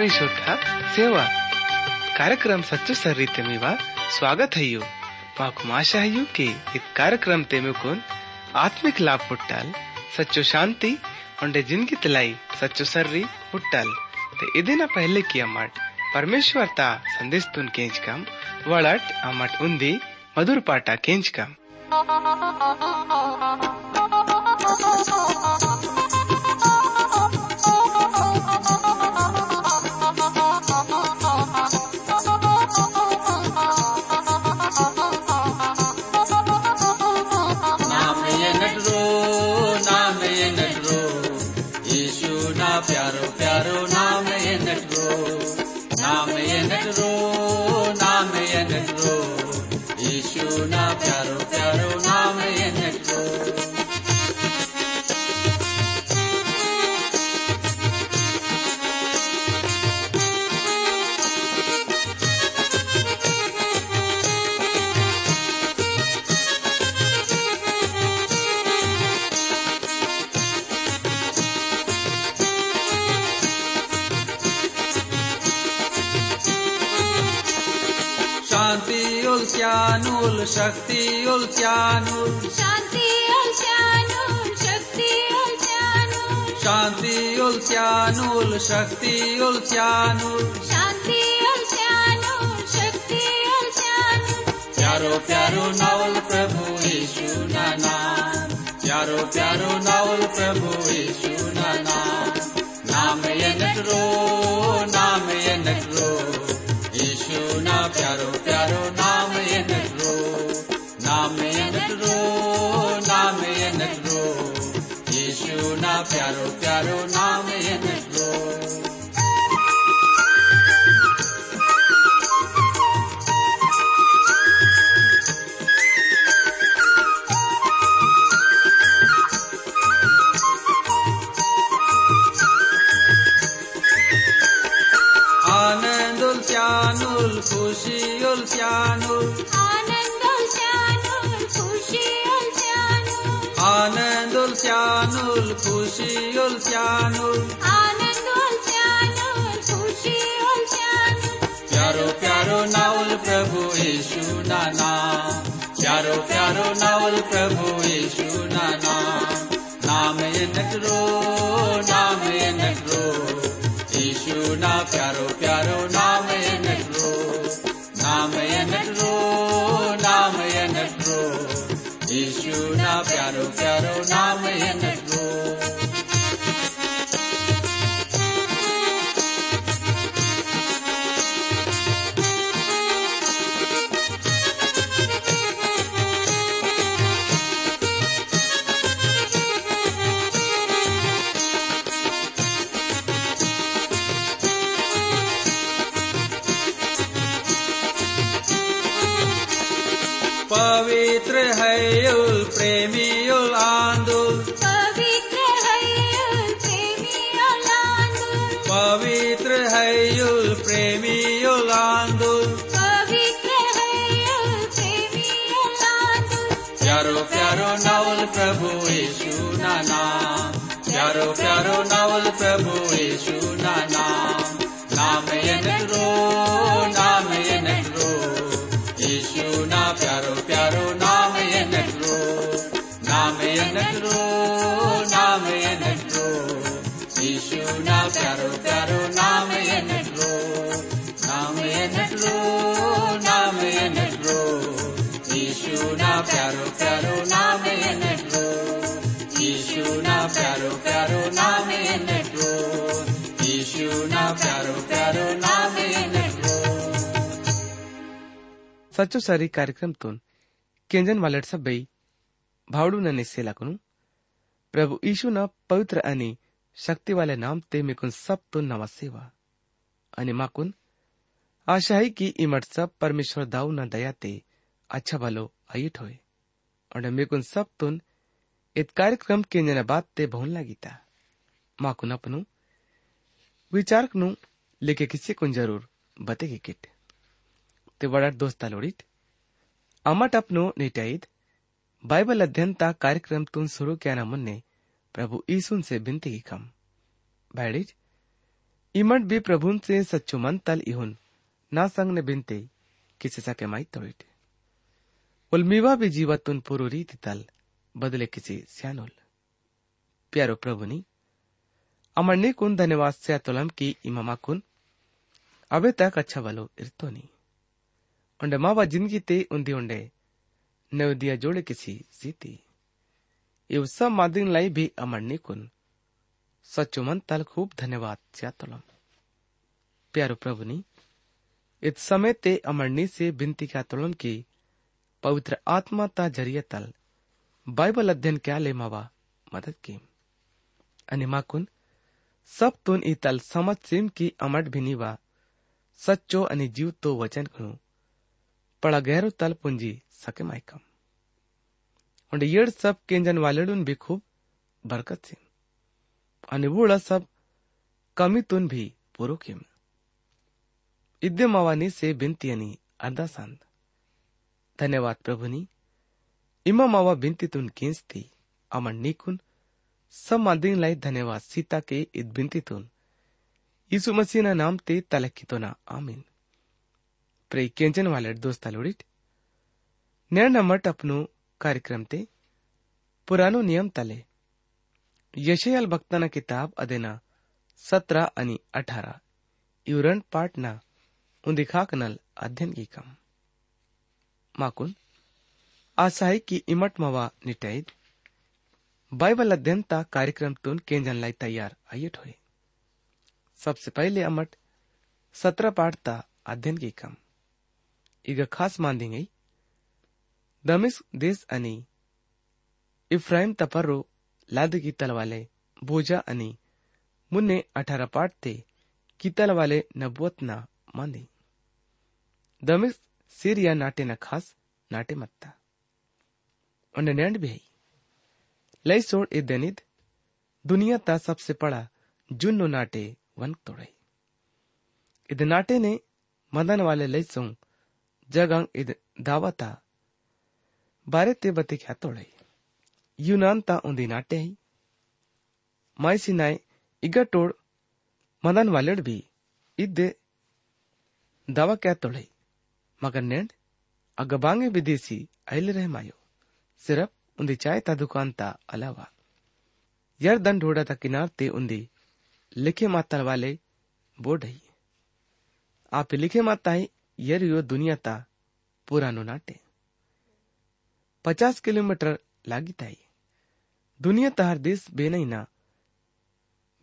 साखरी श्रोता, सेवा। कार्यक्रम सच्चो ಶ್ರೀಶುದ್ಧ ಸೇವಾ ಕಾರ್ಯಕ್ರಮ ಸಚ್ಚು ಸರ್ರೀತೆ ಮೇವ ಸ್ವಾಗತ ಅಯ್ಯೋ है यू के इत कार्यक्रम तेमुकुन आत्मिक लाभ पुट्टल, सच्चो शांति उन्हें ज़िंदगी तलाई, सच्चो सर्री पुट्टल। ते इदिना पहले किया अमट परमेश्वर ता संदेश तुन केंच कम वड़ट अमट उंदी मधुर पाटा केंच कम। प्यारो प्यारो नाम। उल्स्यानुल शक्ति उल्स्यानुल शांति उल्चानुल शक्ति उल्चानुल शांति उल्स्यानुल शक्ति उल्स्यानुल शांति उल्चानुल शक्ति उल्चानुल प्यारो प्यारो नावल प्रभु यीशु ना नाम प्यारो प्यारो नावल प्रभु यीशु ना नाम नाम ये नटरो नाम ये नटरो यीशु ना प्यारो प्यारो नाम प्यारो प्यारो नाम ये नटरो आनंद उल्स्यानुल खुशी उल्स्यानुल उल्स्यानुल खुशी उल्स्यानुल आनंद उल्चानुल खुशी उल्चानुल प्यारो प्यारो नाउल प्रभु यीशु नाना। प्यारो प्यारो नाउल प्रभु यीशु नाना। नाम ये नटरो नाम ये नटरो। नावल प्रभु यीशु नाना। प्यारो प्यारो नावल प्रभु यीशु ना नाम नाम ये नटरो, नाम ये नटरो। यीशु ना प्यारो सच्चो सारी कार्यक्रम तुन केंजन वालट सब्बई भावडू न निस्सेलाकुनु प्रभु यीशु न पवित्र आणि शक्तीवाल्या नाम ते मेकून सब तुन नमस्सेवा। आणि माकून, आशा है की इमट सब परमेश्वर दाऊ न दया ते अच्छा भलो अयिट होय और मेकून सब तुन इत कार्यक्रम केंजन बात ते बहुन लागीता। माकून अपनु, विचारकनु लेके किसी कुन ज़रूर बतेगी किट। ते वडाट दोस्ता लोडीत अमट अपनो नेटाईत बाइबल अध्ययन ता कार्यक्रम तुन शुरू किया न मुन्ने प्रभु यीशुन से बिनती की कम बैडिज इमट भी प्रभुन से सच्चो मन तल इहुन ना संग ने बिनते किसी सके माई तोड़िटे उलमीवा भी जीवतुन पुरु रीति तल बदले किसी स्यानुल प्यारो प्रभु प्रभुनी अमरनी कुन धन्यवाद से तुलम की इमामा कुन अबे तक अच्छा वालो इर्तोनी उंडे ಉಂಡ ಮಾವ ಜಿಂದಗಿತೆ ಉಂದಿ ಉಂಡೆ ನವದಿಯ जोड़े किसी सीती ಇವು सब मादिन लाई भी अमर निकुन सच्चो मन तल खूब धन्यवाद चातलम प्यारो प्रभु नी इत समय ते अमरनी से बिनती का तुलम की, पवित्र आत्मा ता ज़रिया तल। बाइबल अध्ययन क्या ले मावा, मदद की। अनिमा कुन सब तुन इतल समझ सिम की अमर भिनीवा सच्चो अनि जीव तो वचन खणू पड़ा गहरो तल पूंजी सके माइकम। उन्हें येड़ सब केंजन वाले उन भी खूब बरकत थे अनिबूड़ा सब कमी तुन भी पूरो किम। इद्दे मावानी से बिनती अनी अदा संत धन्यवाद प्रभु नी इमा मावा बिनती तुन किंस थी अमन निकुन। सब मादिन लाई धन्यवाद सीता के इद बिनती तुन यीशु मसीह नाम ते तलक्की तो ना आमीन। प्रे केंजन वाले दोस्त लोड़ीट निर्णय मट अपनो कार्यक्रम ते पुरानो नियम तले यशयाल भक्ताना किताब अदेना सत्रह अनि अठारह युरण पाटना उदिखाक नल अध्ययन की कम माकुन आसाई की इमट मवा निटैद बाइबल अध्ययन ता कार्यक्रम तुन केंजन लाई तैयार आए ठोए सबसे पहले अमट सत्रह पाठ ता अध्ययन की कम खास मांदी गई दमिस देश आणि इफ्राइम तपर्रो लाद कीतल वाले बोजा आणि मुन्ने अठारह पाठ ते कीतल वाले नबुवत ना मांदी दमिस सीरिया नाटे न खास नाटे मत्ता। उन्हें नैंड भी है। सोड़ ए दुनिया ता सबसे बड़ा जुन्नो नाटे वन तोड़े। इद नाटे ने मदन वाले लई सों इद दावता। बारे ते बते क्या तोड़े। यूनान ता उंदी नाटे ही। माई सिनाए इगा तोड़ मदन वालेड भी इदे दावा क्या तोड़े। मगर नेंड अगबांगे विदेशी अहले रह मायो सिर्फ़ उंदी चाय ता दुकान ता अलावा। यार दन ढोड़ा ता किनार ते उंदी लिखे मातल वाले बोर्ड है। आप लिखे माता है पुरानो नाटे। पचास किलोमीटर लागी ताई दुनिया तहार देश बेनई ना।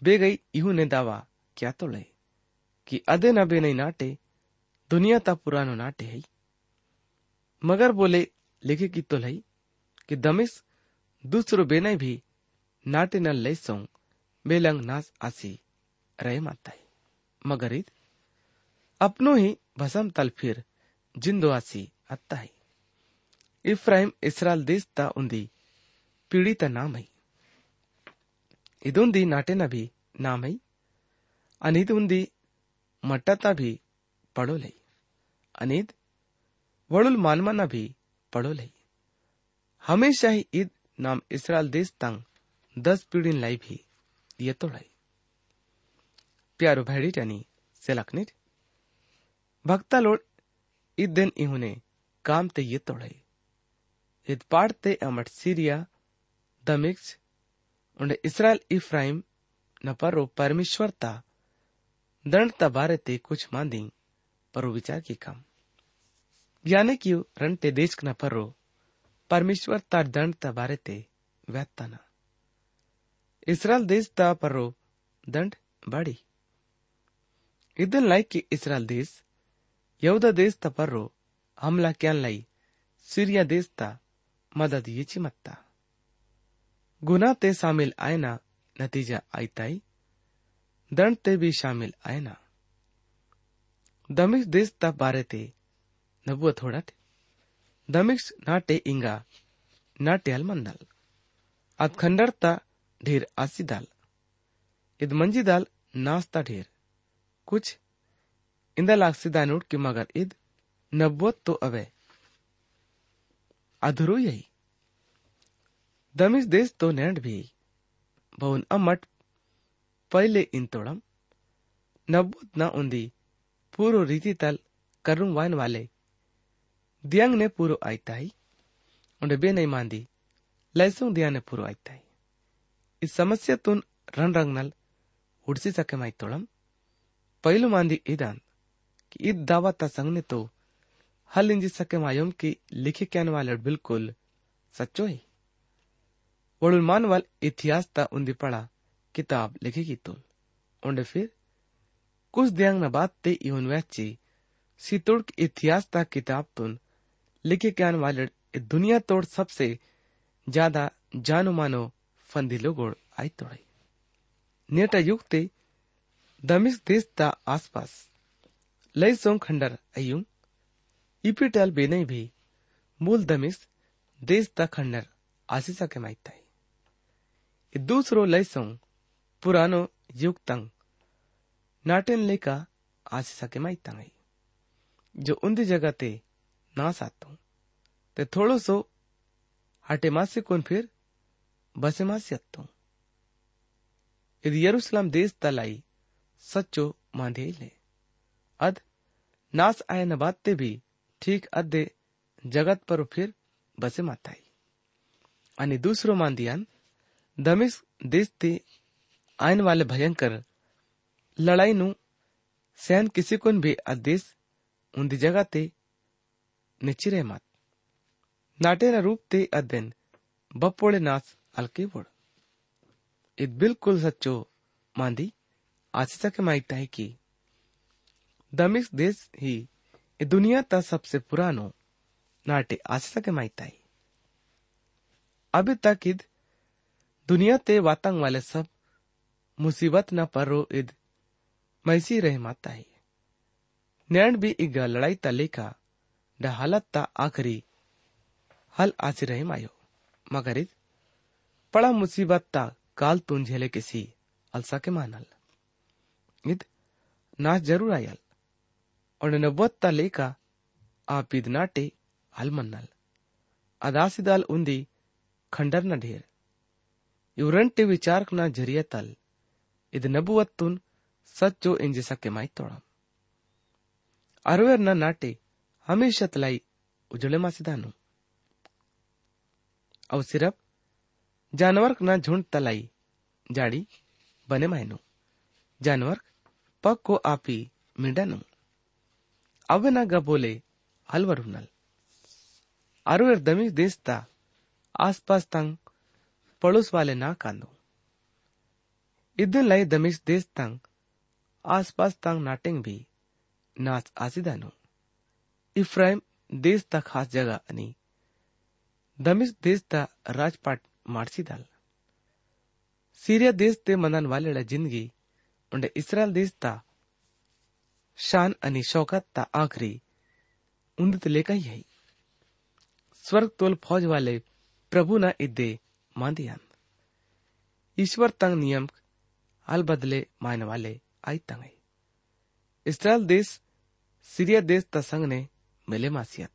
बे गई इहू ने दावा क्या तो ले कि अदे ना बेनई नाटे, दुनिया ता पुरानो नाटे है मगर बोले लिखे की तो लई कि दमिस दूसरो बेनई भी नाटे न ले सौ, बेलंग नास आसी रहे माता है मगर इत अपनो ही भसम तल फिर जिंदो आसी अत्ता है ಇಫ್ರಾಯಿಂ ಇಸ್ರಾಲ್ ದೇಸ್ತ ಉಂದಿ ಪೀಡಿತ ನಾಮೈ ಇದೊಂದಿ ನಾಟೆನ ಭಿ ನಾಮೈ ಅನಿದ್ ಉಂದಿ ಮಟ್ಟತ ಭಿ ಪಡೋಲೈ अनिद वड़ुल मानमाना भी पढ़ो लई हमेशा ही ईद नाम इसराइल देश तंग दस पीढ़ी लाई भी ये तोड़ाई प्यारो भैडी टनी सेलकनिट भक्ता लोड ईद दिन इहुने काम ते ये तोड़ाई id parte amat Syria, दमिक्स उंडे इसराइल इफ्राइम न परो परमेश्वर ता दंड ता बारे ते कुछ मांदी परो विचार की कम यानी कि रंटे देश न परो परमेश्वर ता दंड ता बारे ते व्याता ना इसराइल देश ता परो दंड बड़ी ಇದನ್ ಲೈಕ್ ಇಸ್ರಾಲ್ ದೇಶ ಯೌದ ದೇಶ ತ ಪರ್ರೋ हमला ಕ್ಯಾನ್ ಲೈ सीरिया देश ता मदद ये चिमत्ता गुना ते शामिल आयना नतीजा आईताई दंड ते भी शामिल आयना दमिक्स देश ता बारे ते नबुआ थोड़ट दमिक्स नाटे इंगा नाटे अलमंदल अद खंडर ता ढेर आसी दाल इद मंजी दाल नास्ता ढेर कुछ इंदा लाग सिदा नोट के मगर इद नब्बत तो अवे। अधुरो यही। दमिश देश तो नेंड भी बहुन अमट पहले इन तोड़म। नब्बुत न उंदी पूरो रीति तल करुम वाइन वाले। दियंग ने पूरो आयताई। उंडे बे नहीं मांदी। लैसों दिया ने पूरो आयताई। इस समस्या तुन रन रंग नल उड़सी सके माई तोड़म। पहलू मांदी इदान। कि ईद दावा ता संग ने तो हल इंजी सके मायुम की लिखे कहने वाले बिल्कुल सच्चो ही। वड़ुल मान वाल इतिहास ता उन्दी पढ़ा, किताब लिखेगी तुल उंडे फिर कुछ दियांग न बात ते इवन वैची, सितुड़ इतिहास ता किताब तुन लिखे कहने वाले दुनिया तोड़ सबसे ज़्यादा जानो मानो फंदी लोगोड़ आई तोड़े नेटा युग ते दमिश देश ता आसपास लय सोंग खंडर अयुं इपिटल बेने भी मूल दमिश देश ता खंडर आशीसा के माइताई इ दूसरो लय सोंग पुरानो युग तंग नाटेन लेका आशीसा के माइतांगई जो उन्दी जगह ते ना सातो ते थोड़ो सो हटे मासे कोन फिर बसे मासे अत्तो ಇದು ಯರುಸಲಂ ದೇಶದಲ್ಲೈ सच्चो मांधे ले अद नास आए न बाते भी ठीक अद्दे जगत पर फिर बसे माताई। अनि दूसरो मान दियान दमिस देश ते आयन वाले भयंकर लड़ाई नु सैन किसी को भी आदेश उन्दी जगह ते निचिरे मत। नाटे न रूप ते अध्ययन बपोड़े नाच अलके बोड़ इत बिल्कुल सच्चो मांदी, आशीषा के माइता है कि दमिश देश ही दुनिया का सबसे पुरानो नाटे माइता है। अभी तक इद दुनिया ते वातंग वाले सब मुसीबत न पर इद मैसी रह माता है। नैण भी इग लड़ाई ता लेखा ड हालत ता आखरी हल आसी रहे मायो। मगर इद पड़ा मुसीबत ता काल तुन झेले किसी अलसा के मानल। इद नाच ज़रूर आयल। और नब्बत्ता लेका आप इद नाटे हल मन्नल अदासिदाल उंदी खंडर न ढेर इवरंटे विचारक ना ज़रिया तल इद नबुवत तुन सच्चो इंजे सके माई तोड़म अरवेर न नाटे हमेशा तलाई उजड़े मासिदानु अव सिर्फ़ जानवर ना झुंड तलाई जाड़ी बने मायनो जानवर पग को आपी मिंडनु अवे ना ग बोले हलवर हुनल अरुएर दमिश देशता आसपास तंग पड़ोस वाले ना कांदो इदन लाई दमिश देश तंग आसपास तंग नाटेंग भी नाच आसिदानो इफ्राइम देश ता खास जगह अनि दमिश देश ता राजपाट ಮಾಡಿಸಿದಲ್ ಸಿರಿಯಾ ದೇಶತೆ ಮನನ್ ವಾಲೆಳ जिंदगी उंडे इसराइल देश ता शान अनि शौकत ता आखरी उन्दत लेका यही। स्वर्ग तोल फौज वाले प्रभु ना इदे मांदियान। ईश्वर तंग नियम अल बदले मायन वाले आई तंग इसराइल देश, सीरिया देश तसंग ने मिले मासियत।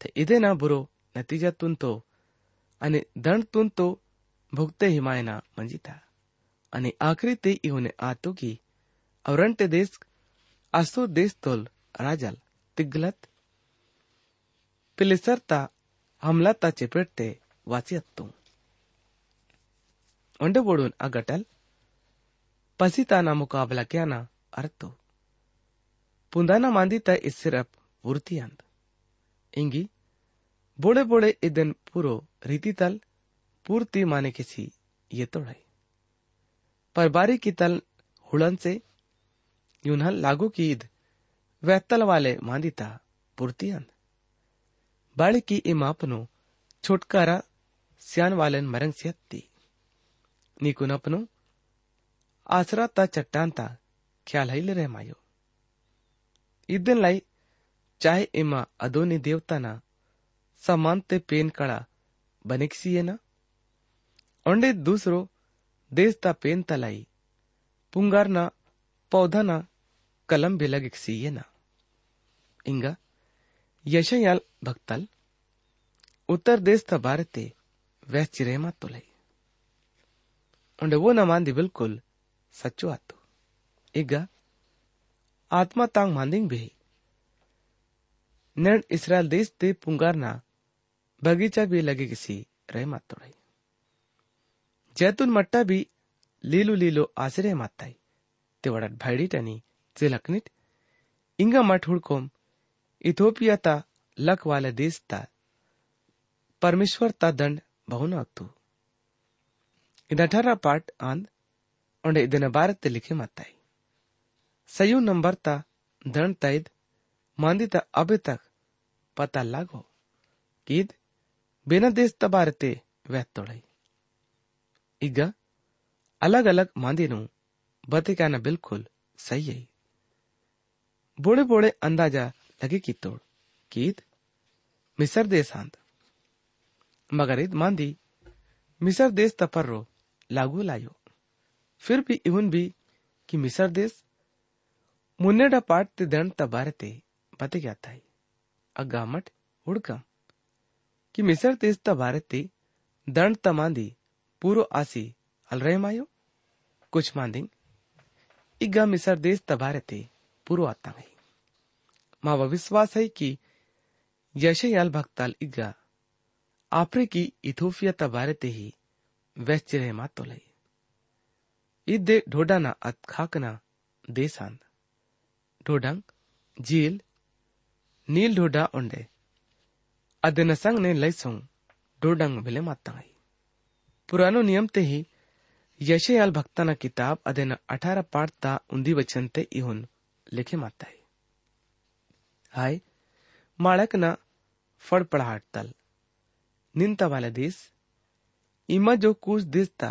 थे इदे ना बुरो नतीजा तुन तो अने दंड तुन तो भुगते ही मायना मंजिता। अने आखरी ते इहुने आतो की, अवरंटे देश ಅಸೋ ದೇಶ್ ತೋಲ್ ರಾಜಲ್ ತಿಗ್ಲತ್ ಪಿಲಿಸರ್ತಾ हमलाता चेपेटते वाचियत्तू ಒಂಡೆ ಬೋಡೂನ್ ಆ ಗಟಲ್ ಪಸಿತಾನ ಮುಕಾಬಲ ಕ್ಯಾನ ಅರ್ತು ಪುಂದಾನ ಮಾಂದಿತ ಇಸ್ಸಿರಪ್ ಉರ್ತಿಯಂದ್ ಇಂಗಿ बोड़े बोड़े इदन पूरो रीति तल पूर्ति माने किसी ये तोड़े पर बारी की तल हुड़न से यूनहल लागू की ईद वह तल वाले मांदिता पूर्ति अंद बाड़ी की इमापनो छुटकारा सियान वालन मरंग सियत्ती। नीकुन अपनो आसरा ता चट्टान ता ख्याल है ले रह मायो। इदन लाई चाहे इमा अदोनी देवता ना समानते पेन कड़ा बनिक्सियेना ओंडे दूसरो देश ता तलाई पुंगारना पौधाना कलम भी लगिक्सियेना इंगा यशयाल भक्तल, उत्तर देश ता वह तोलाई ओंडे वो न मांदी बिल्कुल, सच्चो आतो इगा, आत्मा तांग मांदिंग भी। नैन इसराइल देश ते पुंगारना बगीचा भी लगे किसी रह मात तोड़ाई जैतून मट्टा भी लीलू लीलो आश्रय माताई तेवढ्यात भायडीट आणि తిలక్నిట్ इंगा मठ हुड़कोम इथोपिया ता लक वाले देश ता परमेश्वर ता दंड बहुना तू इन अठारह पार्ट आंद और दिन भारत ते लिखे मताई सयू नंबर ता दंड तैद मांदी ता अभी तक पता लागो किद बिना देश ता भारत ते वैत तोड़ाई इगा अलग अलग मांदी नू बते कहना बिल्कुल सही है बोड़े बोड़े अंदाजा लगे की तोड़ कीद मिसर देश आंद मगर ईद मांदी मिसर देश तपर्रो लागू लायो फिर भी इवन भी कि मिसर देश ಮುನ್ನೆಡ ಪಾಟ್ತಿ ದಂತ ಬಾರತೆ ಬತೆಗ್ಯಾತಾಯಿ ಅಗ್ಗಾಮಟ್ ಹುಡ್ಕಂ कि मिसर तेज त भारती दंड त मांदी पूरो आसी अलरे मायो कुछ मांदिंग इग्गा मिसर देश त भारते पूरो आता गई माव विश्वास है कि यशयाल भक्ताल इग्गा आपरे की इथोपिया त भारते ही वैश्चिरे मातो लई इद्दे ढोडाना अत खाकना देशांद ढोडंग झील नील ढोडा उंडे ಅದನ್ನ ಸಂಗ್ನೆ ಲೈಸೋं डोडंग भिले मातांगाई पुरानो नियम ते ही यशयाल भक्ताना किताब अदेन अठारह पाठता उंदी वचन ते इहुन लिखे माताई हाय माळकना फडपड़ाहट तल। निंता वाला देश, इमा जो कुछ देश ता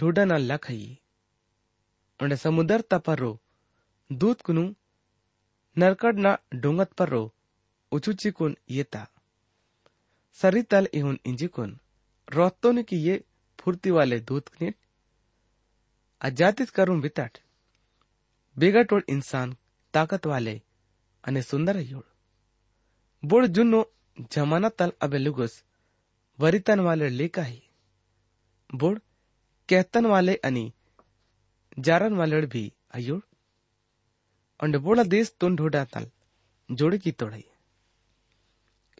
ढोडना लखई उंडे समुदर ता पर्रो दूत कुनु नरकड़ना डोंगत पर्रो उचुचिकुन येता सरितल इहुन इंजिकुन रोत्तोन की ये फुर्ती वाले दूध नीट अजातित करून वितट। बिगट और इंसान ताकत वाले अने सुंदर योड़। बुढ़ जुन्नो जमाना तल अबे लुगस वरितन वाले लेका ही। बुढ़ कहतन वाले अनि जारन वाले भी अयोर अंड बोला देश तुन ढोडा तल जोड़ की तोड़ाई।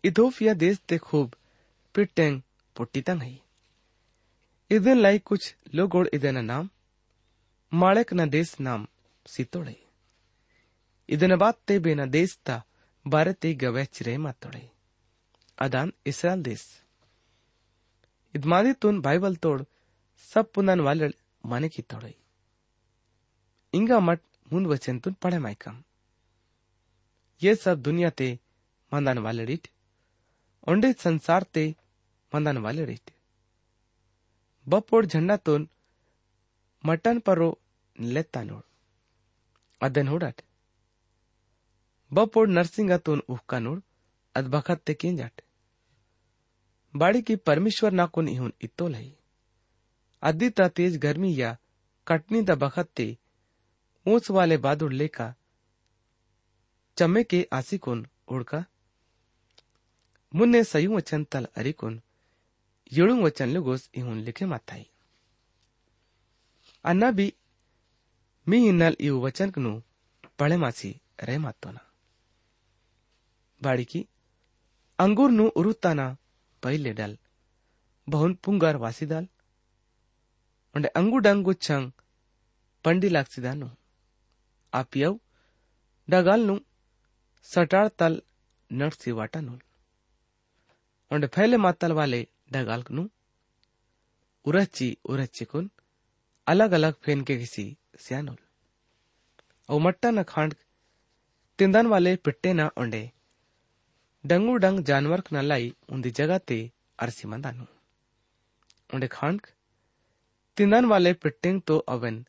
इथोफिया देश ते खूब पिटेंग पुट्टी तंग है। इधन लाई कुछ लोग और इधन नाम मालक ना देश नाम ಸಿತೋಳೆ ಇದನ ಬಾತ್ತೆ ಬೇನ ದೇಶ ತ ಭಾರತೆ ಗವೆಚ್ರೆ ಮಾತೋಳೆ ಅದಾನ್ ಇಸ್ರಾಲ್ ದೇಶ ಇದ್ ಮಾದಿ ತುನ್ ಬೈಬಲ್ ತೋಡ್ सब पुनन वाले माने की तोड़ई इंगा मट मुंद वचन तुन पढ़े माइकम ये सब दुनिया ते मंदान वाले रीट ओंडे संसार ते मंदान वाले रीट बपोड झंडा तोन मटन परो लेता नोड तोन उहका नोड अद बखत ते केंजाट बाड़ी की परमेश्वर नाकुन इहुन इत्तो लई अद्दी ता तेज गर्मी या कटनी दा बखत ऊंच वाले बादुड़ लेका चम्मे के आसिकुन उड़का मुन्ने सयु वचन तल अरिकुन येळुंग वचन लुगोस इहुन लिखे माथाई अन्ना भी मी हिन्नल इव वचन कनु पळे मासी रे मातोना ಬಾಡಿಕಿ ಅಂಗೂರ್ನು ಉರುತ್ತಾನ ಪೈಲೆ ಡಲ್ ಬಹುನ್ ಪುಂಗಾರ್ ವಾಸಿದಾಲ್ ಒಂಡೆ ಅಂಗು ಡಂಗು ಚಂಗ್ पंडी लागसिदानो आपियव डगालनु सटाळ तल नटसी वाटानुल ಒಂಡೆ ಫೈಲೆ ಮಾತಲ್ ವಾಲೆ ಡಗಾಲ್ನು ಉರಚ್ಚಿ ಉರಚ್ಚಿಕುನ್ अलग अलग फेन के किसी स्यानुल। औ मट्टा न खांड, तिंदन वाले पिट्टे न ओंडे डंगू डंग जानवर न लाई उंदी जगह ते अरसी मंदानु। ओंडे खांड, तिंदन वाले पिट्टेंग तो अवन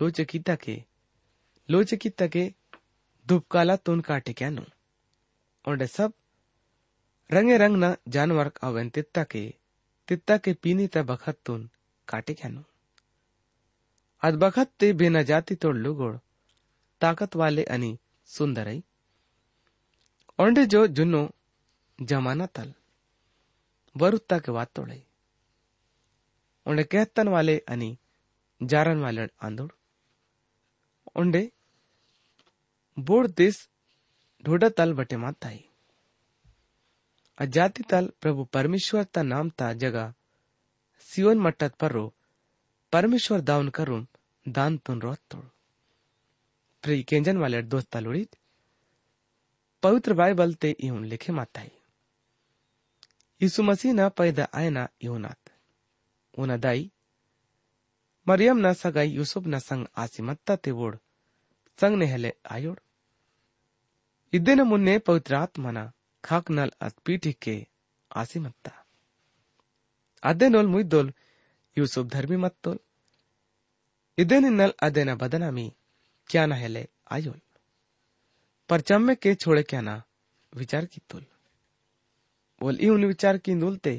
लोचकीता के लोचकीता के धुपकाला तुन काटे क्यानु। ओंडे सब रंगे रंग न जानवर अवन तित्ता के तित्ता के पीनी त बखत तुन काटे अदबखत ते बिना जाती तोड़ लुगोड़ ताकत वाले अनि सुंदर आई। ओंडे जो जुनो जमाना तल। वरुत्ता के वात तोड़ई ओंडे कहतन वाले अनि जारन वाले आंदोड़। ओंडे बोड़ दिस ढोडा तल बटे माताई अजाति तल प्रभु परमेश्वर ता नाम ता जगा सियोन मट्टत पर रो परमेश्वर दाउन करुण ದಾಂತುನ್ ರೊತ್ತೋಳು ಪ್ರಿ ಕೆಂಜನ್ ವಾಲೆಡ್ ದೋಸ್ತಲುಳಿದ್ ಪವಿತ್ರ ಬಾಯ್ಬಲ್ ತೆ ಇವನ್ ಲಿಖೆ ಮಾತಾಯಿ ಯीशु ಮಸೀನ ಪೈದ ಆಯನ ಇವನಾತ್ ಉನ ದಾಯಿ ಮರಿಯಂ ನ ಸಗಾಯಿ ಯೂಸುಫ್ ನ ಸಂಗ್ ಆಸಿಮತ್ತ ತೆ ಓಡ್ ಸಂಗ್ ನೆಹಲೆ ಆಯೋಡ್ ಇದ್ದೇನ ಮುನ್ನೆ ಪವಿತ್ರ ಆತ್ಮನ ಖಾಕ್ನಲ್ ಅತ್ ಪೀಠಿಕೆ ಆಸಿಮತ್ತ ಅದ್ದೇನೋಲ್ ಮುಯ್ದೋಲ್ ಯೂಸುಫ್ ಧರ್ಮಿ ಮತ್ತೋಲ್ ಇದೇನಿನ್ನಲ್ ಅದೇನ ಬದನಾಮಿ ಕ್ಯಾನ ಹೆಲೆ ಆಯೋಲ್ पर चम्मे के छोड़े क्या ना विचार की तुल बोल इहुन विचार की नुलते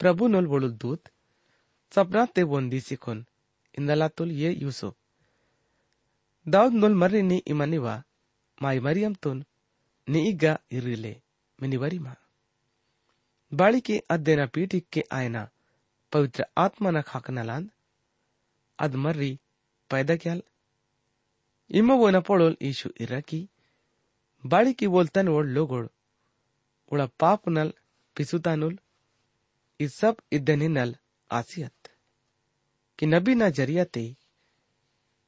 प्रभु नोल बोलुल दूत सपना ते बोंदी सिखुन इंदला तुल ये यूसुफ दाऊद नोल मर्री नी इमनिवा ಮಾಯಿ ಮರಿಯಂ ತುನ್ ನಿ ಈಗ ಇರ್ರಿಲೆ ಮಿನಿ ವರಿಮ ಬಾಳಿಕೆ ಅದ್ದೇನ ಪೀಠಿಕ್ಕೆ ಆಯನ ಪವಿತ್ರ ಆತ್ಮನ ಖಾಕನಲಾಂದ್ ಅದ್ ಮರ್ರಿ पैदा क्याल इम्म वोना पड़ोल ईशु इरकी बाड़ी की बोलतन ओड़ लोगोड़ उड़ा पाप नल पिसुतानुल इस सब इदनी नल आसियत कि नबी ना ज़रिया ते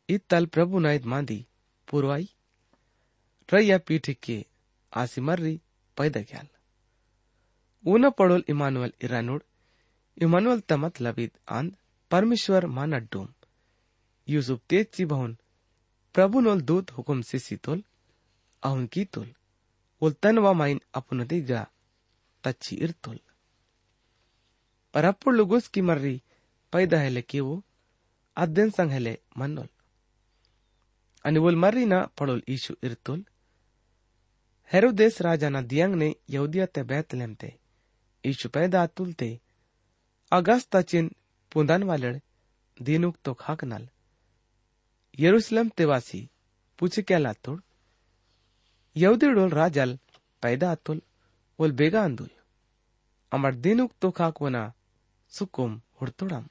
इत तल प्रभु ना इद मांदी पुरवाई रैया पीठिके आसिमर्री पैदा क्याल ऊन पड़ोल इमानुअल इरानुड इमानुअल ತ मतलब आंद परमेश्वर मान अड्डूम यूसुफ तेज चिबहन प्रभु नोल दूत हुकुम से सीतोल अहुन की तोल। वोल तन वा माइन अपन दे दिग्रा तच्ची इर तोल। पर अपुर लुगुस की मर्री पैदा है कि वो अध्ययन संग है ले मनोल। अनि वोल मर्री ना पड़ोल ईशु इर तोल। हेरो देश राजा ना दियंग ने यहूदिया ते बैतलहम ते ईशु पैदा तुलते। अगस्त चिन पुंदन वालड़, दिनुक तो खाक नल। यरूशलेम ते वासी पूछे क्या लातोड़ यहूदी डोल राजल पैदा अतुल ओल बेगा अंदुल। अमर दीनुक तो खाक वना सुकुम हुड़तोड़म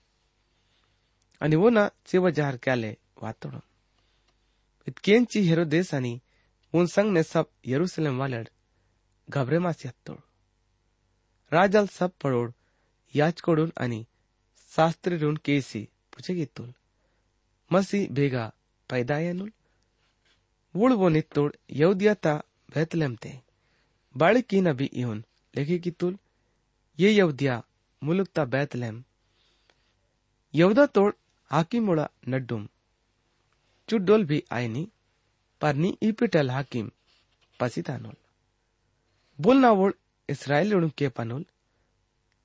आणि वो ना चिव जहर क्याले वातोड़म इतकेंची आणि उन संग ने सब यरूशलेम वालड़ घबरे मासी हत्तोड़ राजल सब पड़ोड़ याचकोडून आणि शास्त्रीरून केसी पुछे गित्तुल मसी ಬೇಗ ಪೈದಾಯನುಲ್ ಊಳ್ವೋ ನಿತ್ತೋಡ್ ಯೌದ್ಯತ ಬೆತ್ಲೆಮ್ತೆ ಬಾಳಿಕಿ ನಬಿ ಇಹುನ್ ಲೆಖಿಕಿತ್ತುಲ್ ये यवद्या मुलुकता बैतलेम यवदा तोड़ हाकिमुड़ा नड्डुम चुड्डोल भी आयनी परनी इपिटल हाकिम पसितानोल बोलना वोड़ इस्राएल के पनोल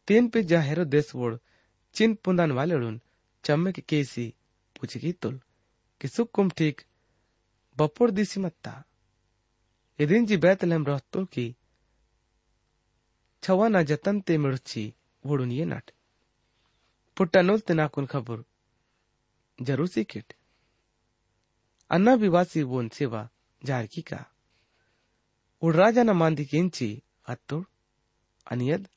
तीन पे जा हेरो देश वोड़ चिन पुंदान वाले चम्मे के केसी पूछगी तुल कि सुकुम कि सुकुम ठीक, बपुर दिसी मत था इदिन जी बैतल रहतो की, छवा ना जतन ते मिर्ची वोड़ून ये नाट। पुट्टा नोल ते नाकुन खबर, ज़रूर सी किट। अन्ना विवासी वोन सेवा, जार की का। उड़ राजा ना मांदी केंची अत्तुर अनियद।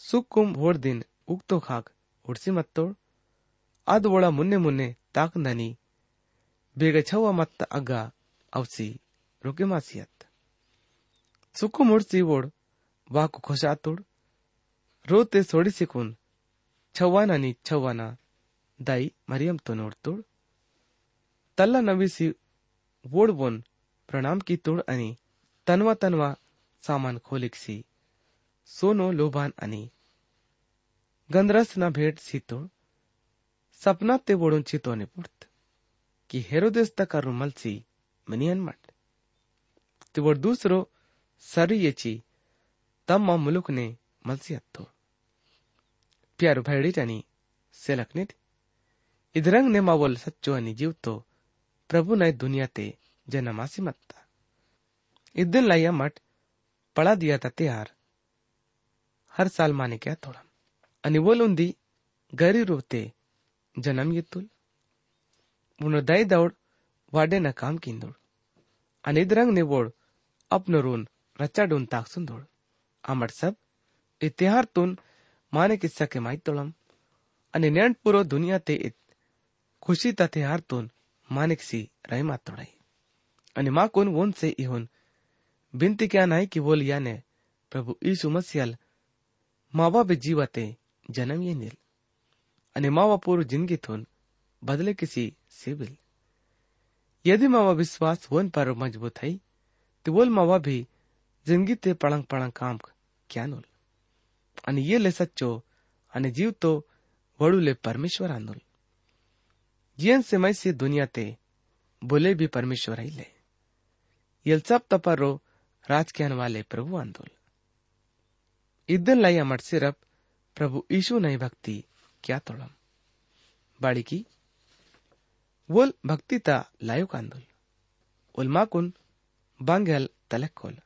सुकुम होर दिन उक्तो खाक, उड़सी मत्तुर आद वोड़ा मुन्ने मुन्ने ताक नानी ಬೇಗ ಛವ ಮತ್ತ ಅಗ್ಗ ಅವಸಿ ರುಕೆ ಮಾಸಿಯತ್ ಸುಕ್ಕು ಮುಡ್ಸಿ ಓಡ್ ವಾಕು ಖೊಶಾತೋಡ್ ರೋತೆ ಸೋಡಿಸಿಕುನ್ ಛವ್ವಾನನಿ ಛವ್ವಾನ ದೈ ಮರಿಯಂ तो ನೋಡ್ತೋಡ್ तल्ला नवीसी वोड बोन प्रणाम की तोड आणि तनवा तनवा सामान खोलिकसी सोनो लोभान आणि गंधरस ना भेट सी तोड सपना ते वोडून चितोने पुडत रुमलसी मनियन मट तिवड दुसरो सरी येची तम्म मुलुकने मलसी अत्तो प्यारू भैडी आणि सेलकनीट इधरंग ने मावल सच्चो आणि जीवतो प्रभु नय दुनिया ते जनमासी मत्ता इद्दन लाया मट पड़ा दिया था त्यार, हर साल माने क्या थोड़ा। आणि बोलून दी गरी रोते जन्म येतुल उन दय दौड, वाडे न काम किंदोड आणि इदरंग निवोड अपनरून रचाडून ताकसून दोड। आमट सब इतिहारतून माने किस्सा के माहित तोळम आणि नेण पुरो दुनिया ते इत, खुशी तथेहारतून मानिकसी रही मातोडाई आणि माकून वोनसे इहून, बिनती क्या नाही की बोल याने प्रभू यीशु मसीहल मावा बे जीवाते जन्म येईल आणि मावा पूर्व जिंदगीतून बदले किसी सिविल। यदि मावा विश्वास वन पर मज़बूत है तो बोल मावा भी ज़िंदगी ते पड़ंग पड़ंग काम क्यानुल आणि ये ले सच्चो आणि जीव तो वडूले परमेश्वर जीवन से मैसी दुनिया ते बोले भी परमेश्वर ही ले। यल सब तपरो राजज्ञान वाले प्रभु आंदोल इदन लाई अमर सिर्फ़ प्रभु ईशु नहीं भक्ति क्या तोड़म बाड़ी की वोल भक्ति ता लायो कांदोल। उल माकुन बांगल तलक खोल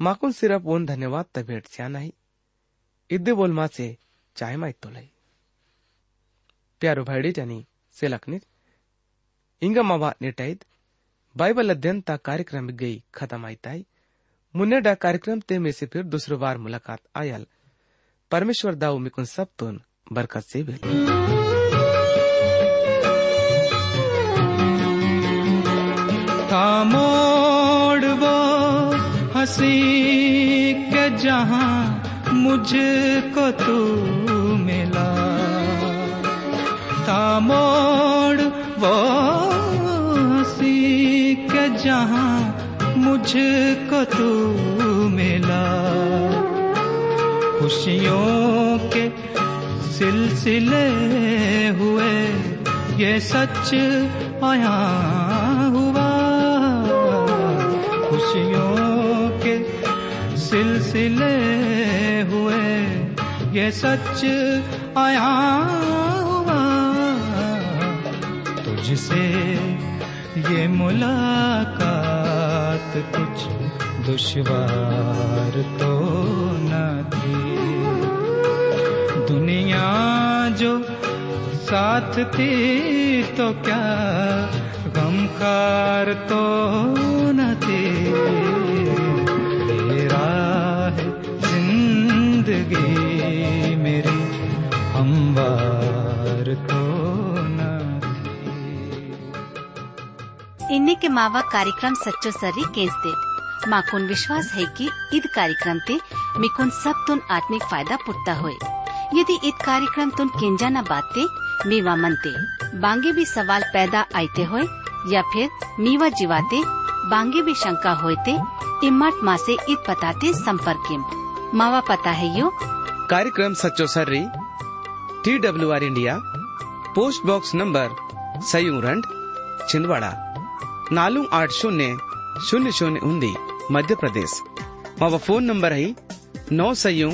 माकुन सिर्फ़ वोन धन्यवाद त भेट स्या नहीं इद्दे बोल मा से चाय माइत तोलाई प्यारो भाईडी जानी सेलकनित इंगा मावा नेटाईत बाइबल अध्ययन ता कार्यक्रम गई खत्म आई आईताई मुन्नेडा कार्यक्रम ते में से फिर दूसरी बार मुलाकात आयल। परमेश्वर दाऊ मिकुन सब तुन बरकत से भेल। हँसी के जहाँ मुझको तू मिला। था मोड़ वो हँसी के जहाँ मुझको तू मिला। खुशियों के सिलसिले हुए, ये सच आया हुआ। खुशियों के सिलसिले हुए। ये सच आया हुआ, तुझसे ये मुलाकात कुछ दुश्वार तो न थी। दुनिया जो साथ थी तो क्या, गमखार तो न थी। ज़िंदगी हमवार के मावा कार्यक्रम सच्चो सर्री केंसते माकुन विश्वास है कि ईद कार्यक्रम ते मिकुन सब तुन आत्मिक फ़ायदा पुटता होए। यदि ईद कार्यक्रम तुन केंजा न बाते, मीवा मनते, बांगे भी सवाल पैदा आते होए, या फिर मीवा जीवाते, बांगे भी शंका होते इम्मत माँ ईद बताते संपर्क मावा पता है यो? कार्यक्रम सच्चो सर्री T W R India post box number सयू रंड छिंदवाड़ा नालू आठ शून्य शून्य शून्य उन्दी, मध्य प्रदेश। मावा फ़ोन नंबर है, नौ सयू,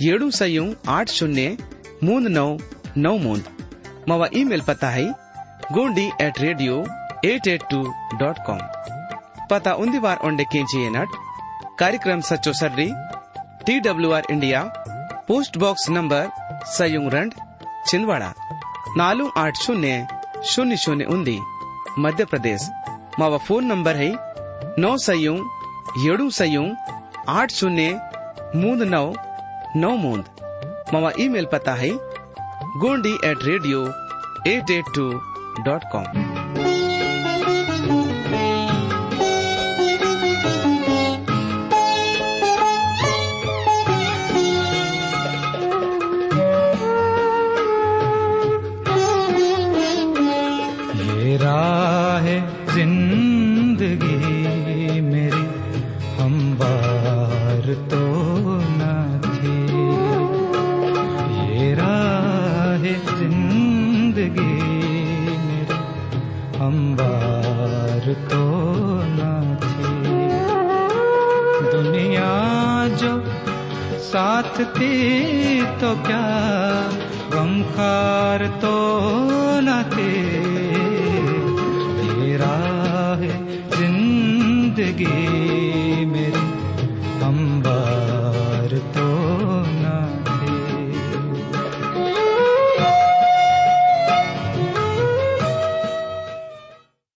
येड़ू सयू, आठ शून्य मूंद नौ नौ मूंद मावा ईमेल पता है, Gondi at radio eight eight two dot com पता ಉಂದಿ ವಾರ್ ಒಂಡೆ ಕೇಂಚಿ ಏನಟ್ कार्यक्रम ಸಚ್ಚೋ सर्री T W R India post box number सयुंगरंड Chhindwara नालू आठ शून्य शून्य शून्य उन्दी मध्य प्रदेश मावा फ़ोन नंबर है नौ सयुंग येड़ू सयुंग आठ शून्य मूंद नौ नौ मूंद मावा ईमेल पता है Gondi at radio eight eight two dot com